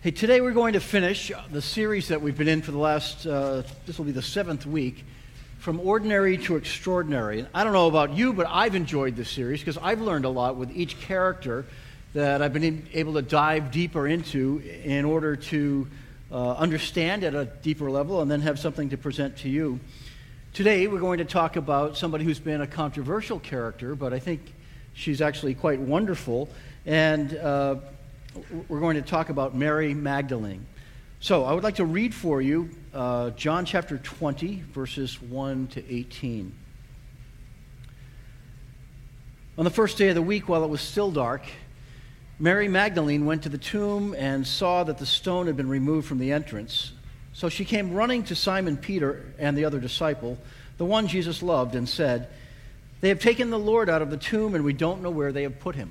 Hey, today we're going to finish the series that we've been in for the last, uh, this will be the seventh week, From Ordinary to Extraordinary. And I don't know about you, but I've enjoyed this series because I've learned a lot with each character that I've been able to dive deeper into in order to uh, understand at a deeper level and then have something to present to you. Today we're going to talk about somebody who's been a controversial character, but I think she's actually quite wonderful. And uh, we're going to talk about Mary Magdalene. So I would like to read for you uh, John chapter 20, verses 1 to 18. On the first day of the week, while it was still dark, Mary Magdalene went to the tomb and saw that the stone had been removed from the entrance. So she came running to Simon Peter and the other disciple, the one Jesus loved, and said, They have taken the Lord out of the tomb, and we don't know where they have put him.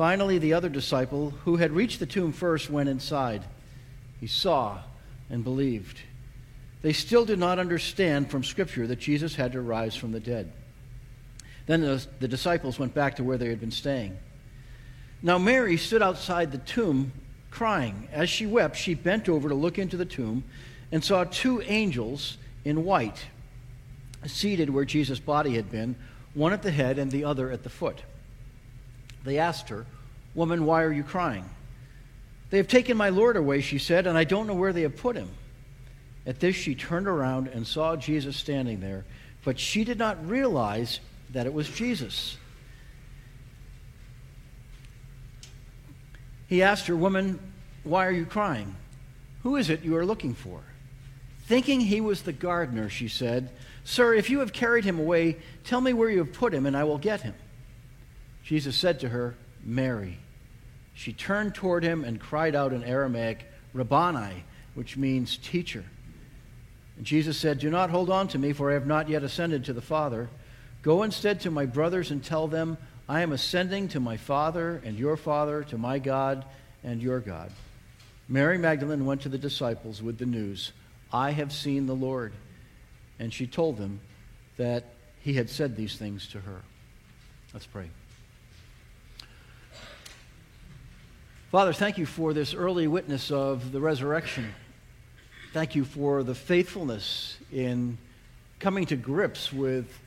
Finally, the other disciple, who had reached the tomb first, went inside. He saw and believed. They still did not understand from Scripture that Jesus had to rise from the dead. Then the, the, disciples went back to where they had been staying. Now, Mary stood outside the tomb crying. As she wept, she bent over to look into the tomb and saw two angels in white seated where Jesus' body had been, one at the head and the other at the foot. They asked her, Woman, why are you crying? They have taken my Lord away, she said, and I don't know where they have put him. At this, she turned around and saw Jesus standing there, but she did not realize that it was Jesus. He asked her, Woman, why are you crying? Who is it you are looking for? Thinking he was the gardener, she said, Sir, if you have carried him away, tell me where you have put him, and I will get him. Jesus said to her, Mary. She turned toward him and cried out in Aramaic, Rabboni, which means teacher. And Jesus said, Do not hold on to me, for I have not yet ascended to the Father. Go instead to my brothers and tell them, I am ascending to my Father and your Father, to my God and your God. Mary Magdalene went to the disciples with the news, I have seen the Lord. And she told them that he had said these things to her. Let's pray. Father, thank you for this early witness of the resurrection. Thank you for the faithfulness in coming to grips with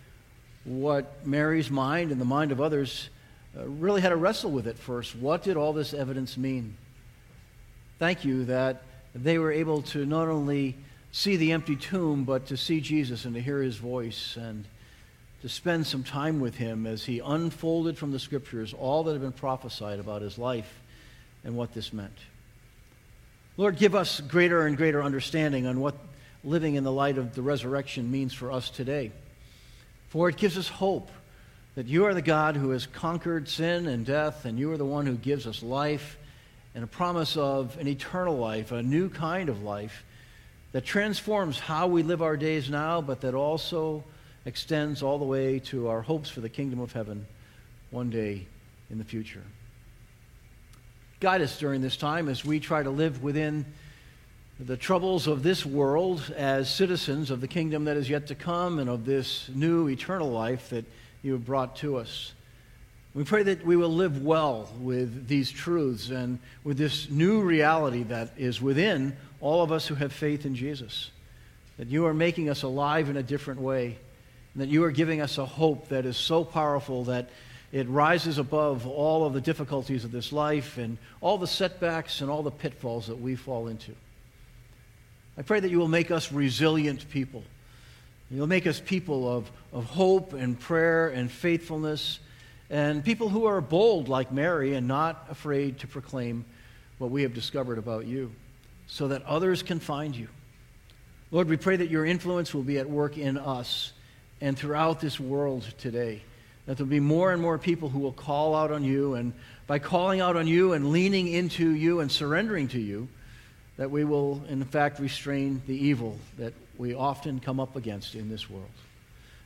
what Mary's mind and the mind of others uh, really had to wrestle with at first. What did all this evidence mean? Thank you that they were able to not only see the empty tomb, but to see Jesus and to hear his voice and to spend some time with him as he unfolded from the scriptures all that had been prophesied about his life and what this meant. Lord, give us greater and greater understanding on what living in the light of the resurrection means for us today. For it gives us hope that you are the God who has conquered sin and death, and you are the one who gives us life and a promise of an eternal life, a new kind of life that transforms how we live our days now, but that also extends all the way to our hopes for the kingdom of heaven one day in the future. Guide us during this time as we try to live within the troubles of this world as citizens of the kingdom that is yet to come and of this new eternal life that you have brought to us. We pray that we will live well with these truths and with this new reality that is within all of us who have faith in Jesus. That you are making us alive in a different way, and that you are giving us a hope that is so powerful that it rises above all of the difficulties of this life and all the setbacks and all the pitfalls that we fall into. I pray that you will make us resilient people. You'll make us people of, of hope and prayer and faithfulness, and people who are bold like Mary and not afraid to proclaim what we have discovered about you so that others can find you. Lord, we pray that your influence will be at work in us and throughout this world today that there'll be more and more people who will call out on you. And by calling out on you and leaning into you and surrendering to you, that we will, in fact, restrain the evil that we often come up against in this world.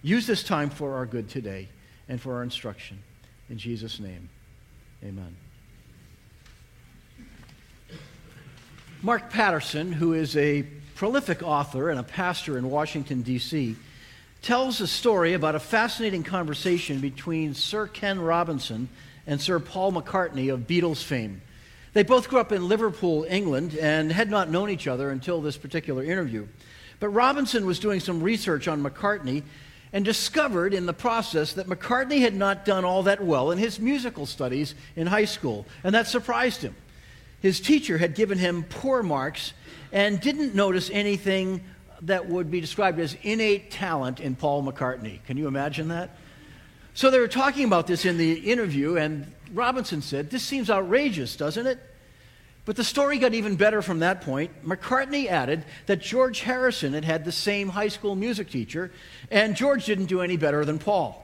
Use this time for our good today and for our instruction. In Jesus' name, amen. Mark Batterson, who is a prolific author and a pastor in Washington, D.C., tells a story about a fascinating conversation between Sir Ken Robinson and Sir Paul McCartney of Beatles fame. They both grew up in Liverpool, England, and had not known each other until this particular interview. But Robinson was doing some research on McCartney and discovered in the process that McCartney had not done all that well in his musical studies in high school, and that surprised him. His teacher had given him poor marks and didn't notice anything that would be described as innate talent in Paul McCartney. Can you imagine that? So they were talking about this in the interview, and Robinson said, This seems outrageous, doesn't it? But the story got even better from that point. McCartney added that George Harrison had had the same high school music teacher, and George didn't do any better than Paul.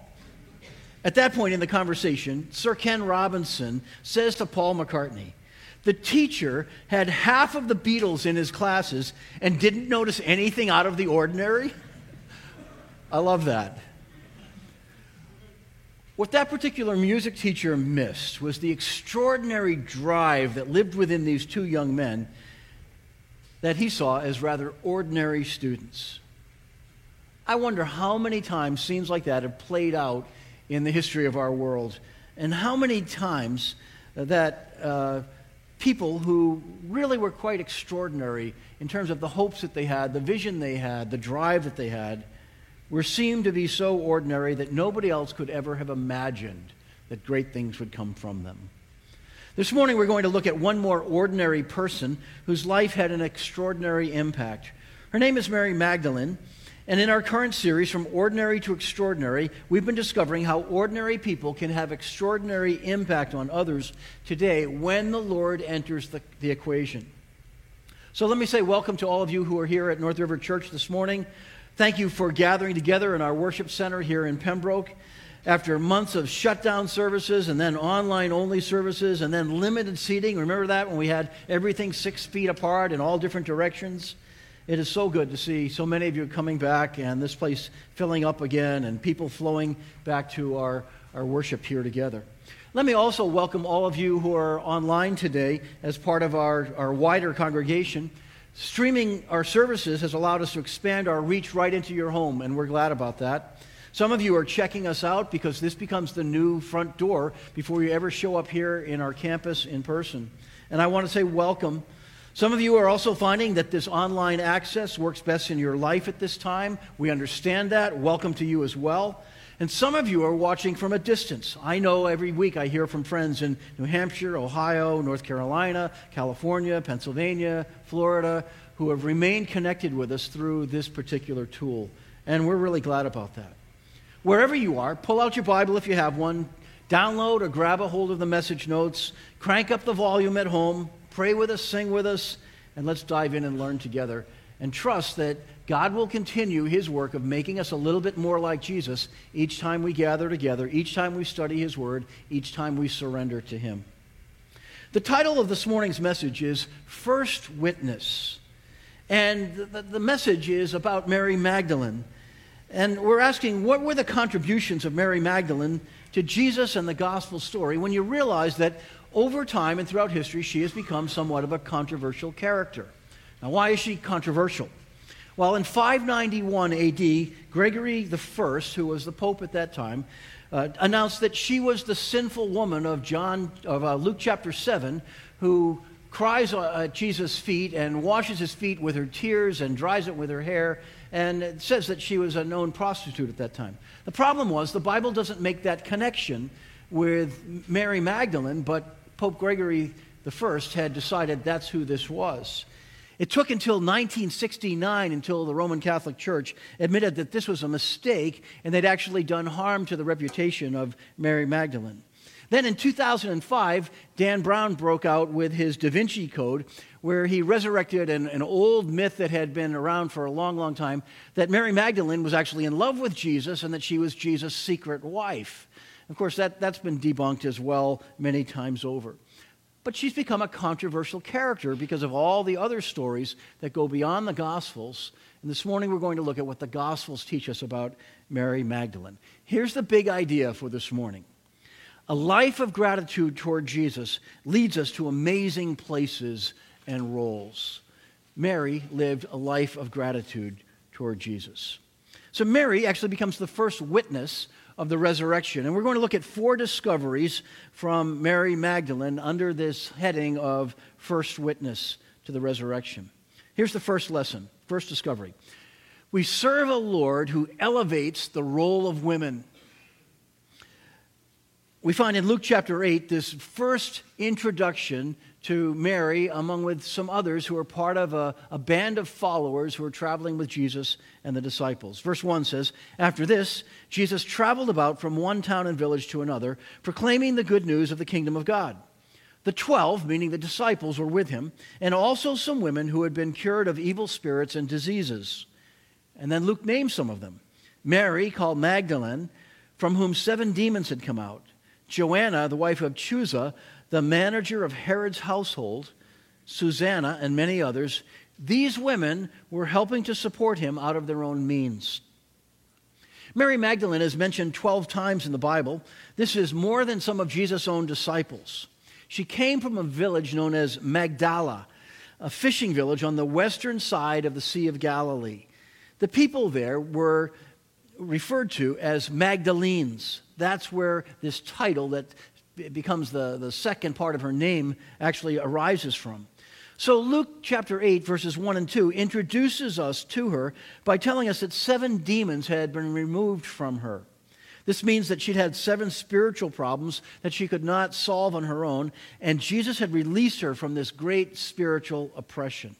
At that point in the conversation, Sir Ken Robinson says to Paul McCartney, the teacher had half of the Beatles in his classes and didn't notice anything out of the ordinary. I love that. What that particular music teacher missed was the extraordinary drive that lived within these two young men that he saw as rather ordinary students. I wonder how many times scenes like that have played out in the history of our world, and how many times that uh, people who really were quite extraordinary in terms of the hopes that they had, the vision they had, the drive that they had, were seemed to be so ordinary that nobody else could ever have imagined that great things would come from them. This morning, we're going to look at one more ordinary person whose life had an extraordinary impact. Her name is Mary Magdalene, and in our current series, From Ordinary to Extraordinary, we've been discovering how ordinary people can have extraordinary impact on others today when the Lord enters the, the equation. So let me say welcome to all of you who are here at North River Church this morning. Thank you for gathering together in our worship center here in Pembroke. After months of shutdown services and then online only services and then limited seating, remember that when we had everything six feet apart in all different directions? It is so good to see so many of you coming back and this place filling up again and people flowing back to our, our worship here together. Let me also welcome all of you who are online today as part of our, our wider congregation. Streaming our services has allowed us to expand our reach right into your home, and we're glad about that. Some of you are checking us out because this becomes the new front door before you ever show up here in our campus in person. And I want to say welcome. Some of you are also finding that this online access works best in your life at this time. We understand that. Welcome to you as well. And some of you are watching from a distance. I know every week I hear from friends in New Hampshire, Ohio, North Carolina, California, Pennsylvania, Florida, who have remained connected with us through this particular tool. And we're really glad about that. Wherever you are, pull out your Bible if you have one, download or grab a hold of the message notes, crank up the volume at home, pray with us, sing with us, and let's dive in and learn together and trust that God will continue his work of making us a little bit more like Jesus each time we gather together, each time we study his word, each time we surrender to him. The title of this morning's message is First Witness. And the, the, message is about Mary Magdalene. And we're asking what were the contributions of Mary Magdalene to Jesus and the gospel story when you realize that over time and throughout history she has become somewhat of a controversial character. Now, why is she controversial? Well, in 591 AD, Gregory I, who was the pope at that time, uh, announced that she was the sinful woman of John of uh, Luke chapter 7 who cries at Jesus' feet and washes his feet with her tears and dries it with her hair and says that she was a known prostitute at that time. The problem was the Bible doesn't make that connection with Mary Magdalene, but Pope Gregory I had decided that's who this was. It took until 1969 until the Roman Catholic Church admitted that this was a mistake and they'd actually done harm to the reputation of Mary Magdalene. Then in 2005, Dan Brown broke out with his Da Vinci Code, where he resurrected an, an, old myth that had been around for a long, long time that Mary Magdalene was actually in love with Jesus and that she was Jesus' secret wife. Of course, that, that's been debunked as well many times over. but she's become a controversial character because of all the other stories that go beyond the Gospels. And this morning we're going to look at what the Gospels teach us about Mary Magdalene. Here's the big idea for this morning a life of gratitude toward Jesus leads us to amazing places and roles. Mary lived a life of gratitude toward Jesus. So, Mary actually becomes the first witness of the resurrection. And we're going to look at four discoveries from Mary Magdalene under this heading of first witness to the resurrection. Here's the first lesson, first discovery. We serve a Lord who elevates the role of women. We find in Luke chapter 8 this first introduction to Mary, among with some others who are part of a, a, band of followers who are traveling with Jesus and the disciples. Verse 1 says, After this, Jesus traveled about from one town and village to another, proclaiming the good news of the kingdom of God. The twelve, meaning the disciples, were with him, and also some women who had been cured of evil spirits and diseases. And then Luke names some of them Mary, called Magdalene, from whom seven demons had come out, Joanna, the wife of Chuza, the manager of Herod's household, Susanna, and many others, these women were helping to support him out of their own means. Mary Magdalene is mentioned 12 times in the Bible. This is more than some of Jesus' own disciples. She came from a village known as Magdala, a fishing village on the western side of the Sea of Galilee. The people there were referred to as Magdalenes. That's where this title that becomes the, the second part of her name actually arises from. So, Luke chapter 8, verses 1 and 2 introduces us to her by telling us that seven demons had been removed from her. This means that she'd had seven spiritual problems that she could not solve on her own, and Jesus had released her from this great spiritual oppression.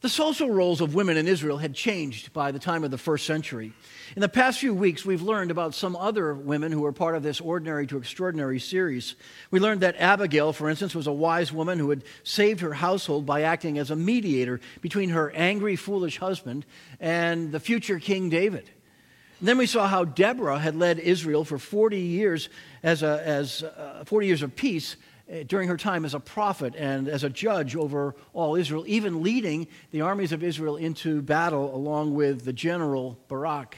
The social roles of women in Israel had changed by the time of the first century. In the past few weeks, we've learned about some other women who were part of this Ordinary to Extraordinary series. We learned that Abigail, for instance, was a wise woman who had saved her household by acting as a mediator between her angry, foolish husband and the future King David. And then we saw how Deborah had led Israel for 40 years as, a, as uh, 40 years of peace Uh, during her time as a prophet and as a judge over all Israel, even leading the armies of Israel into battle along with the general Barak.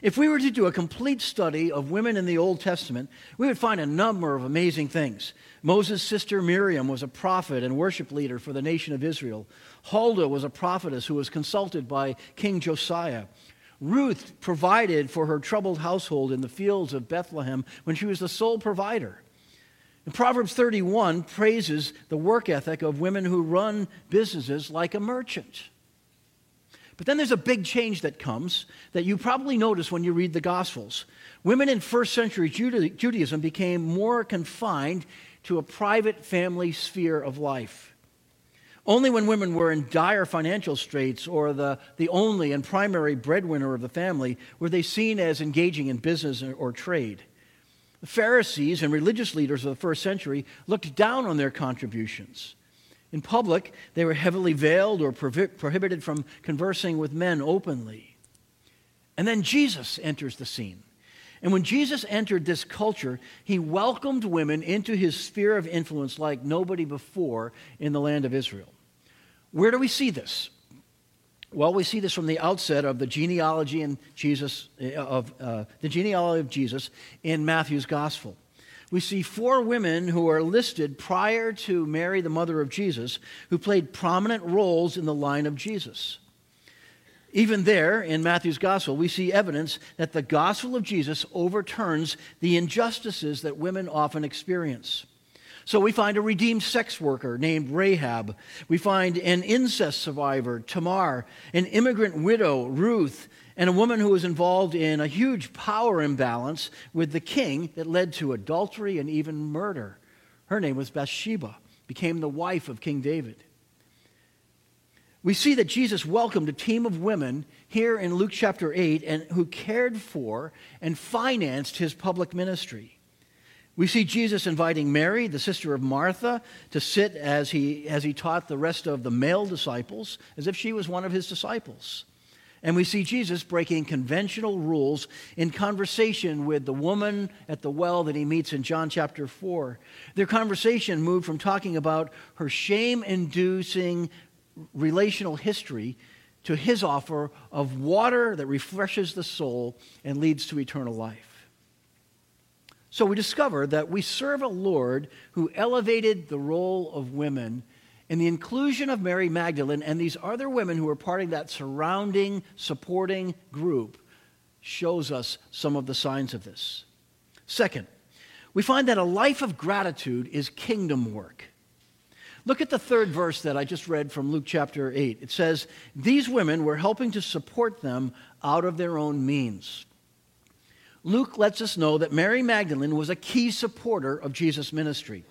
If we were to do a complete study of women in the Old Testament, we would find a number of amazing things. Moses' sister Miriam was a prophet and worship leader for the nation of Israel. Huldah was a prophetess who was consulted by King Josiah. Ruth provided for her troubled household in the fields of Bethlehem when she was the sole provider. Proverbs 31 praises the work ethic of women who run businesses like a merchant. But then there's a big change that comes that you probably notice when you read the Gospels. Women in first century Judaism became more confined to a private family sphere of life. Only when women were in dire financial straits or the, the only and primary breadwinner of the family were they seen as engaging in business or trade. The Pharisees and religious leaders of the first century looked down on their contributions. In public, they were heavily veiled or prohibited from conversing with men openly. And then Jesus enters the scene. And when Jesus entered this culture, he welcomed women into his sphere of influence like nobody before in the land of Israel. Where do we see this? Well, we see this from the outset of the genealogy in Jesus uh, of uh, the genealogy of Jesus in Matthew's gospel. We see four women who are listed prior to Mary, the mother of Jesus, who played prominent roles in the line of Jesus. Even there, in Matthew's gospel, we see evidence that the gospel of Jesus overturns the injustices that women often experience. So we find a redeemed sex worker named Rahab. We find an incest survivor, Tamar, an immigrant widow, Ruth, and a woman who was involved in a huge power imbalance with the king that led to adultery and even murder. Her name was Bathsheba, became the wife of King David. We see that Jesus welcomed a team of women here in Luke chapter 8 and who cared for and financed his public ministry. We see Jesus inviting Mary, the sister of Martha, to sit as he, as he taught the rest of the male disciples, as if she was one of his disciples. And we see Jesus breaking conventional rules in conversation with the woman at the well that he meets in John chapter 4. Their conversation moved from talking about her shame inducing relational history to his offer of water that refreshes the soul and leads to eternal life. So we discover that we serve a Lord who elevated the role of women and the inclusion of Mary Magdalene and these other women who are part of that surrounding, supporting group shows us some of the signs of this. Second, we find that a life of gratitude is kingdom work. Look at the third verse that I just read from Luke chapter 8. It says, These women were helping to support them out of their own means. Luke lets us know that Mary Magdalene was a key supporter of Jesus' ministry.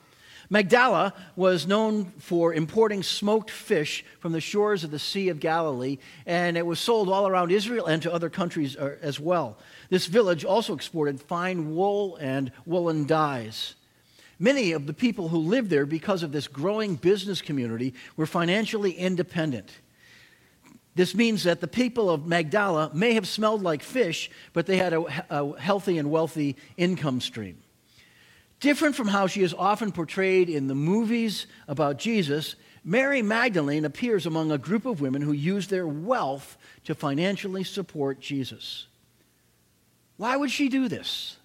Magdala was known for importing smoked fish from the shores of the Sea of Galilee, and it was sold all around Israel and to other countries uh, as well. This village also exported fine wool and woolen dyes. Many of the people who lived there, because of this growing business community, were financially independent. This means that the people of Magdala may have smelled like fish, but they had a, a healthy and wealthy income stream. Different from how she is often portrayed in the movies about Jesus, Mary Magdalene appears among a group of women who use their wealth to financially support Jesus. Why would she do this?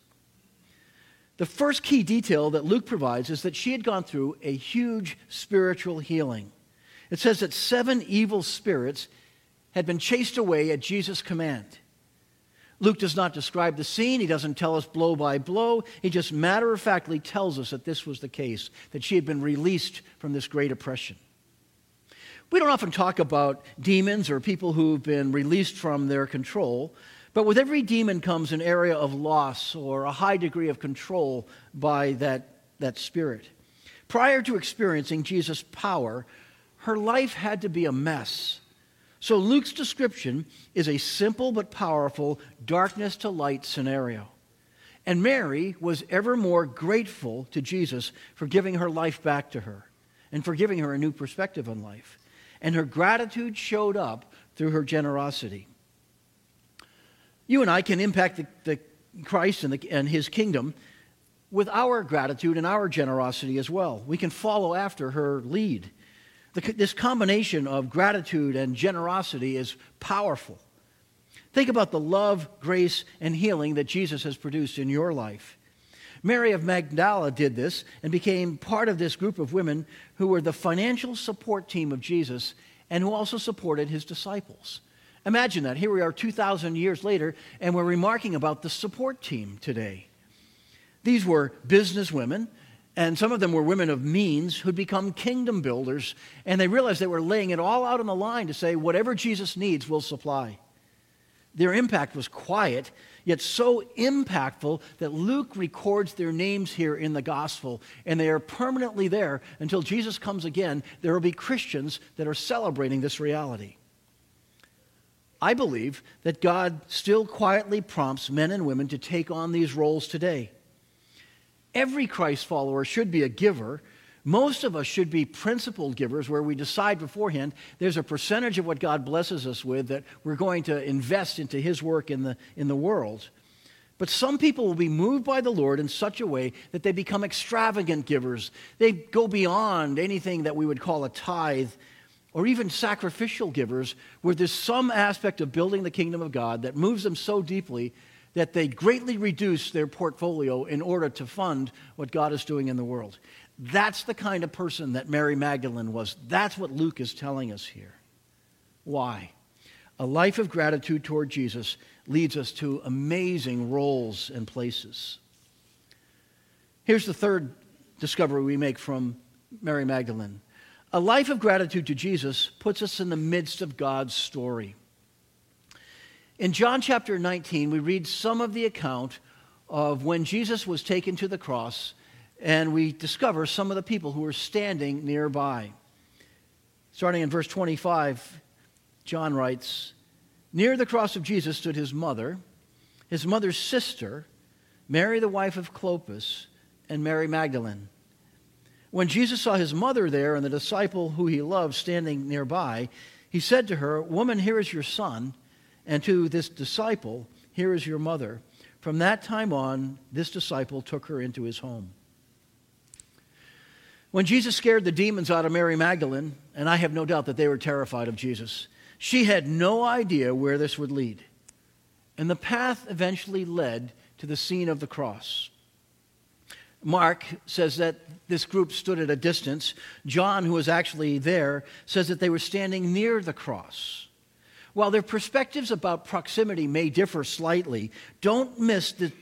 The first key detail that Luke provides is that she had gone through a huge spiritual healing. It says that seven evil spirits had been chased away at Jesus' command. Luke does not describe the scene. He doesn't tell us blow by blow. He just matter of factly tells us that this was the case, that she had been released from this great oppression. We don't often talk about demons or people who've been released from their control, but with every demon comes an area of loss or a high degree of control by that, that spirit. Prior to experiencing Jesus' power, her life had to be a mess. So Luke's description is a simple but powerful darkness to light scenario. And Mary was ever more grateful to Jesus for giving her life back to her and for giving her a new perspective on life. And her gratitude showed up through her generosity. You and I can impact the, the Christ and, the, and his kingdom with our gratitude and our generosity as well. We can follow after her lead. The, this combination of gratitude and generosity is powerful. Think about the love, grace, and healing that Jesus has produced in your life. Mary of Magdala did this and became part of this group of women who were the financial support team of Jesus and who also supported his disciples. Imagine that. Here we are 2,000 years later, and we're remarking about the support team today. These were business women and some of them were women of means who'd become kingdom builders, and they realized they were laying it all out on the line to say, whatever Jesus needs, we'll supply. Their impact was quiet, yet so impactful that Luke records their names here in the gospel, and they are permanently there until Jesus comes again. There will be Christians that are celebrating this reality. I believe that God still quietly prompts men and women to take on these roles today. Every Christ follower should be a giver. Most of us should be principled givers where we decide beforehand there's a percentage of what God blesses us with that we're going to invest into His work in the, in the world. But some people will be moved by the Lord in such a way that they become extravagant givers. They go beyond anything that we would call a tithe or even sacrificial givers, where there's some aspect of building the kingdom of God that moves them so deeply that they greatly reduce their portfolio in order to fund what God is doing in the world. That's the kind of person that Mary Magdalene was. That's what Luke is telling us here. Why? A life of gratitude toward Jesus leads us to amazing roles and places. Here's the third discovery we make from Mary Magdalene. A life of gratitude to Jesus puts us in the midst of God's story. In John chapter 19, we read some of the account of when Jesus was taken to the cross, and we discover some of the people who were standing nearby. Starting in verse 25, John writes Near the cross of Jesus stood his mother, his mother's sister, Mary, the wife of Clopas, and Mary Magdalene. When Jesus saw his mother there and the disciple who he loved standing nearby, he said to her, Woman, here is your son. And to this disciple, Here is your mother. From that time on, this disciple took her into his home. When Jesus scared the demons out of Mary Magdalene, and I have no doubt that they were terrified of Jesus, she had no idea where this would lead. And the path eventually led to the scene of the cross. Mark says that this group stood at a distance. John, who was actually there, says that they were standing near the cross. While their perspectives about proximity may differ slightly, don't miss the,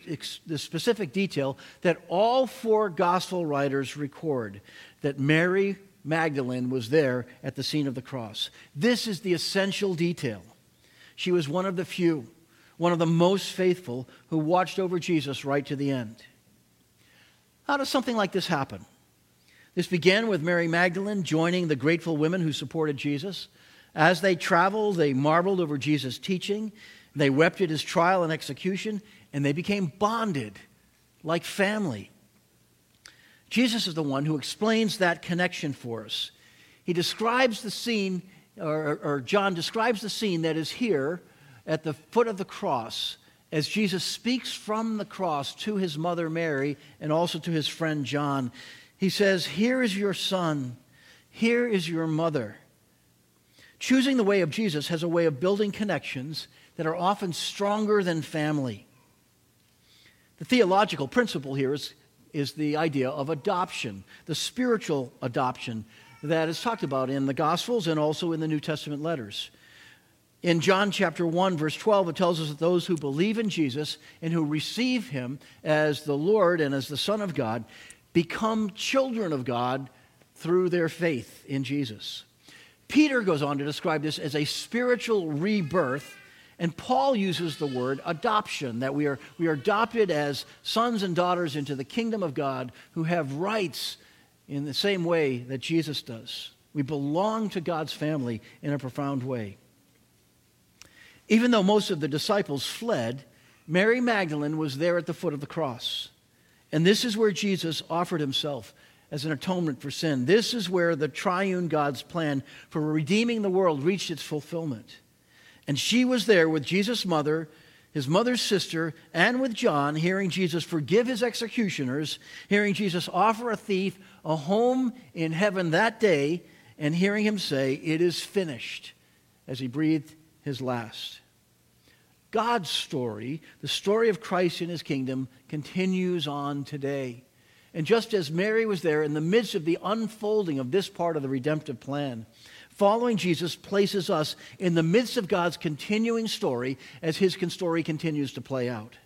the, specific detail that all four gospel writers record that Mary Magdalene was there at the scene of the cross. This is the essential detail. She was one of the few, one of the most faithful, who watched over Jesus right to the end. How does something like this happen? This began with Mary Magdalene joining the grateful women who supported Jesus. As they traveled, they marveled over Jesus' teaching. They wept at his trial and execution, and they became bonded like family. Jesus is the one who explains that connection for us. He describes the scene, or, or, John describes the scene that is here at the foot of the cross as Jesus speaks from the cross to his mother Mary and also to his friend John. He says, Here is your son, here is your mother. Choosing the way of Jesus has a way of building connections that are often stronger than family. The theological principle here is, is the idea of adoption, the spiritual adoption that is talked about in the Gospels and also in the New Testament letters. In John chapter 1, verse 12, it tells us that those who believe in Jesus and who receive him as the Lord and as the Son of God become children of God through their faith in Jesus. Peter goes on to describe this as a spiritual rebirth. And Paul uses the word adoption, that we are, we are adopted as sons and daughters into the kingdom of God who have rights in the same way that Jesus does. We belong to God's family in a profound way. Even though most of the disciples fled, Mary Magdalene was there at the foot of the cross. And this is where Jesus offered himself as an atonement for sin. This is where the triune God's plan for redeeming the world reached its fulfillment. And she was there with Jesus' mother, his mother's sister, and with John, hearing Jesus forgive his executioners, hearing Jesus offer a thief a home in heaven that day, and hearing him say, It is finished, as he breathed his last. God's story, the story of Christ in his kingdom, continues on today. And just as Mary was there in the midst of the unfolding of this part of the redemptive plan, following Jesus places us in the midst of God's continuing story as his story continues to play out.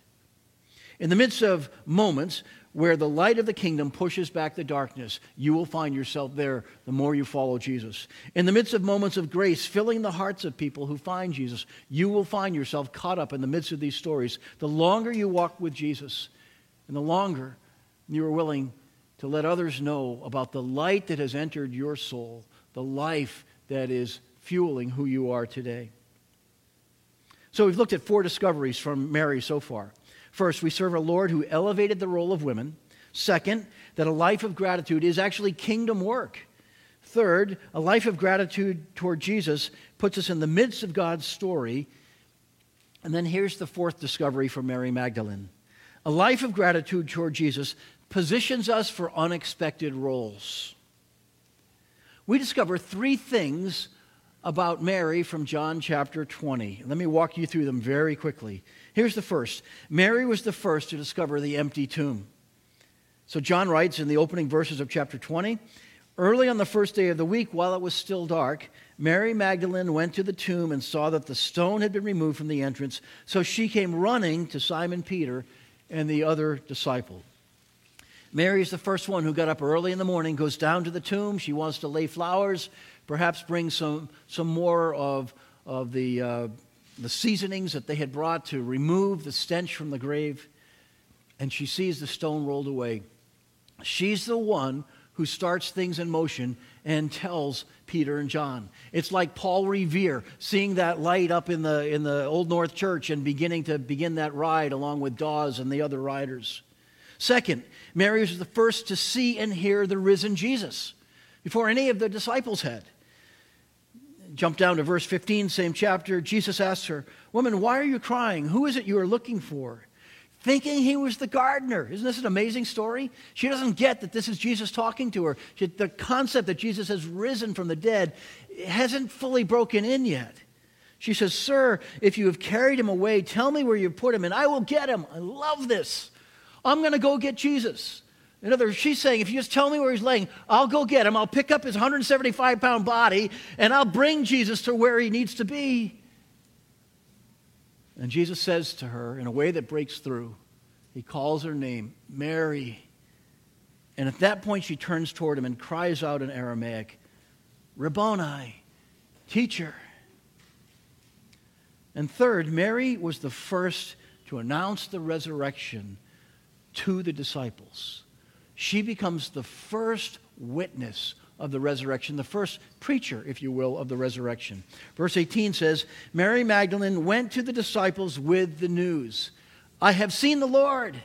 In the midst of moments where the light of the kingdom pushes back the darkness, you will find yourself there the more you follow Jesus. In the midst of moments of grace filling the hearts of people who find Jesus, you will find yourself caught up in the midst of these stories. The longer you walk with Jesus, and the longer you are willing to let others know about the light that has entered your soul, the life that is fueling who you are today. So we've looked at four discoveries from Mary so far. First, we serve a Lord who elevated the role of women. Second, that a life of gratitude is actually kingdom work. Third, a life of gratitude toward Jesus puts us in the midst of God's story. And then here's the fourth discovery from Mary Magdalene. A life of gratitude toward Jesus positions us for unexpected roles. We discover three things about Mary from John chapter 20. Let me walk you through them very quickly. Here's the first Mary was the first to discover the empty tomb. So John writes in the opening verses of chapter 20 Early on the first day of the week, while it was still dark, Mary Magdalene went to the tomb and saw that the stone had been removed from the entrance. So she came running to Simon Peter and the other disciple. Mary is the first one who got up early in the morning, goes down to the tomb. She wants to lay flowers, perhaps bring some, some more of, of the, uh, the seasonings that they had brought to remove the stench from the grave. And she sees the stone rolled away. She's the one who starts things in motion and tells Peter and John. It's like Paul Revere seeing that light up in the, in the Old North Church and beginning to begin that ride along with Dawes and the other riders. Second, Mary was the first to see and hear the risen Jesus before any of the disciples had. jump down to verse 15, same chapter. Jesus asks her, Woman, why are you crying? Who is it you are looking for? Thinking he was the gardener. Isn't this an amazing story? She doesn't get that this is Jesus talking to her. She, the concept that Jesus has risen from the dead hasn't fully broken in yet. She says, Sir, if you have carried him away, tell me where you put him, and I will get him. I love this. I'm going to go get Jesus. In other words, she's saying, if you just tell me where he's laying, I'll go get him. I'll pick up his 175 pound body and I'll bring Jesus to where he needs to be. And Jesus says to her in a way that breaks through, he calls her name, Mary. And at that point, she turns toward him and cries out in Aramaic, Rabboni, teacher. And third, Mary was the first to announce the resurrection to the disciples. She becomes the first witness of the resurrection, the first preacher, if you will, of the resurrection. Verse 18 says Mary Magdalene went to the disciples with the news I have seen the Lord.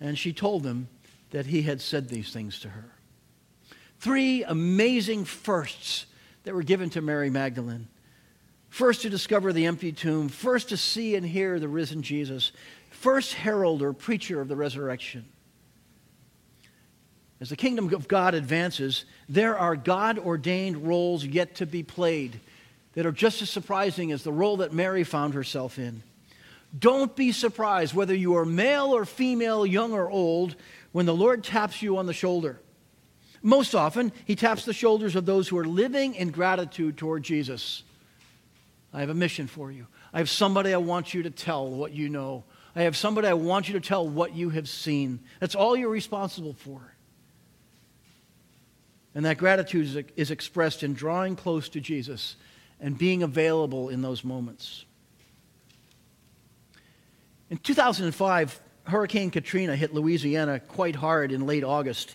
And she told them that he had said these things to her. Three amazing firsts that were given to Mary Magdalene. First, to discover the empty tomb. First, to see and hear the risen Jesus. First, herald or preacher of the resurrection. As the kingdom of God advances, there are God ordained roles yet to be played that are just as surprising as the role that Mary found herself in. Don't be surprised whether you are male or female, young or old, when the Lord taps you on the shoulder. Most often, he taps the shoulders of those who are living in gratitude toward Jesus. I have a mission for you. I have somebody I want you to tell what you know. I have somebody I want you to tell what you have seen. That's all you're responsible for. And that gratitude is expressed in drawing close to Jesus and being available in those moments. In 2005, Hurricane Katrina hit Louisiana quite hard in late August.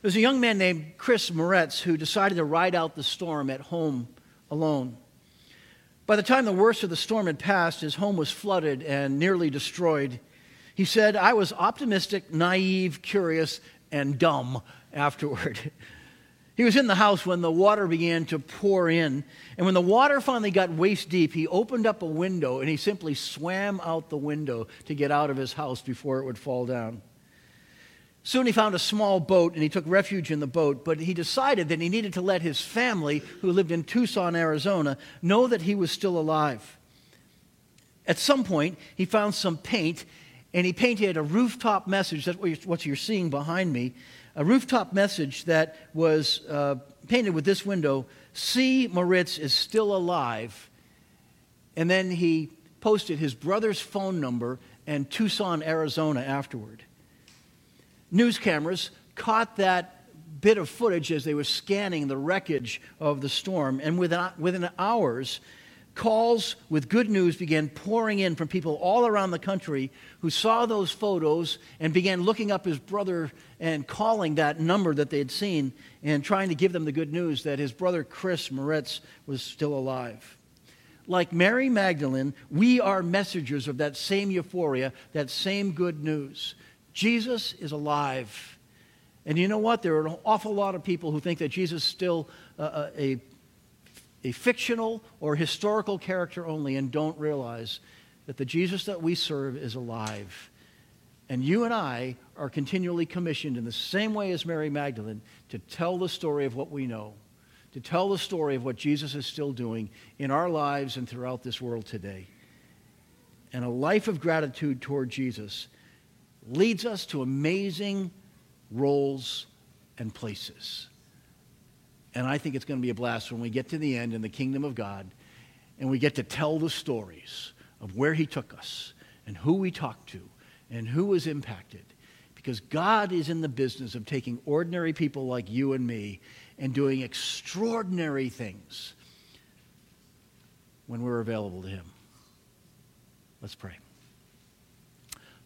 There was a young man named Chris Moretz who decided to ride out the storm at home alone. By the time the worst of the storm had passed, his home was flooded and nearly destroyed. He said, I was optimistic, naive, curious, and dumb afterward. He was in the house when the water began to pour in. And when the water finally got waist deep, he opened up a window and he simply swam out the window to get out of his house before it would fall down. Soon he found a small boat and he took refuge in the boat, but he decided that he needed to let his family, who lived in Tucson, Arizona, know that he was still alive. At some point, he found some paint and he painted a rooftop message. That's what you're seeing behind me a rooftop message that was uh, painted with this window C. Moritz is still alive. And then he posted his brother's phone number and Tucson, Arizona afterward. News cameras caught that bit of footage as they were scanning the wreckage of the storm, and within, within hours, calls with good news began pouring in from people all around the country who saw those photos and began looking up his brother and calling that number that they had seen and trying to give them the good news that his brother Chris Moretz was still alive. Like Mary Magdalene, we are messengers of that same euphoria, that same good news. Jesus is alive. And you know what? There are an awful lot of people who think that Jesus is still uh, a a fictional or historical character only and don't realize that the Jesus that we serve is alive. And you and I are continually commissioned in the same way as Mary Magdalene to tell the story of what we know, to tell the story of what Jesus is still doing in our lives and throughout this world today. And a life of gratitude toward Jesus leads us to amazing roles and places. And I think it's going to be a blast when we get to the end in the kingdom of God and we get to tell the stories of where He took us and who we talked to and who was impacted. Because God is in the business of taking ordinary people like you and me and doing extraordinary things when we're available to Him. Let's pray.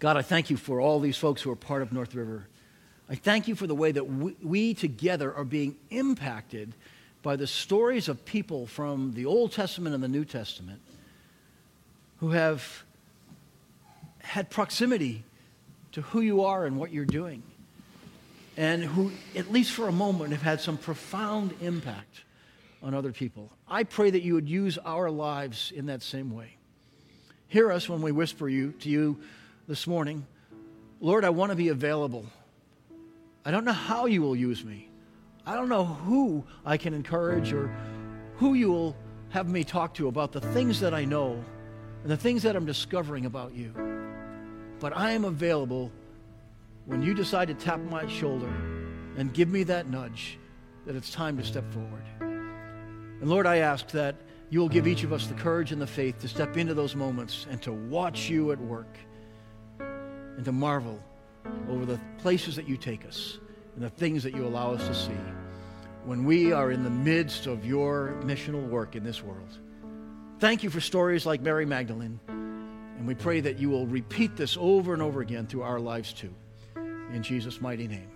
God, I thank you for all these folks who are part of North River. I thank you for the way that we, we, together are being impacted by the stories of people from the Old Testament and the New Testament who have had proximity to who you are and what you're doing, and who, at least for a moment, have had some profound impact on other people. I pray that you would use our lives in that same way. Hear us when we whisper you to you this morning. Lord, I want to be available. I don't know how you will use me. I don't know who I can encourage or who you will have me talk to about the things that I know and the things that I'm discovering about you. But I am available when you decide to tap my shoulder and give me that nudge that it's time to step forward. And Lord, I ask that you will give each of us the courage and the faith to step into those moments and to watch you at work and to marvel over the places that you take us and the things that you allow us to see when we are in the midst of your missional work in this world. Thank you for stories like Mary Magdalene, and we pray that you will repeat this over and over again through our lives too. In Jesus' mighty name.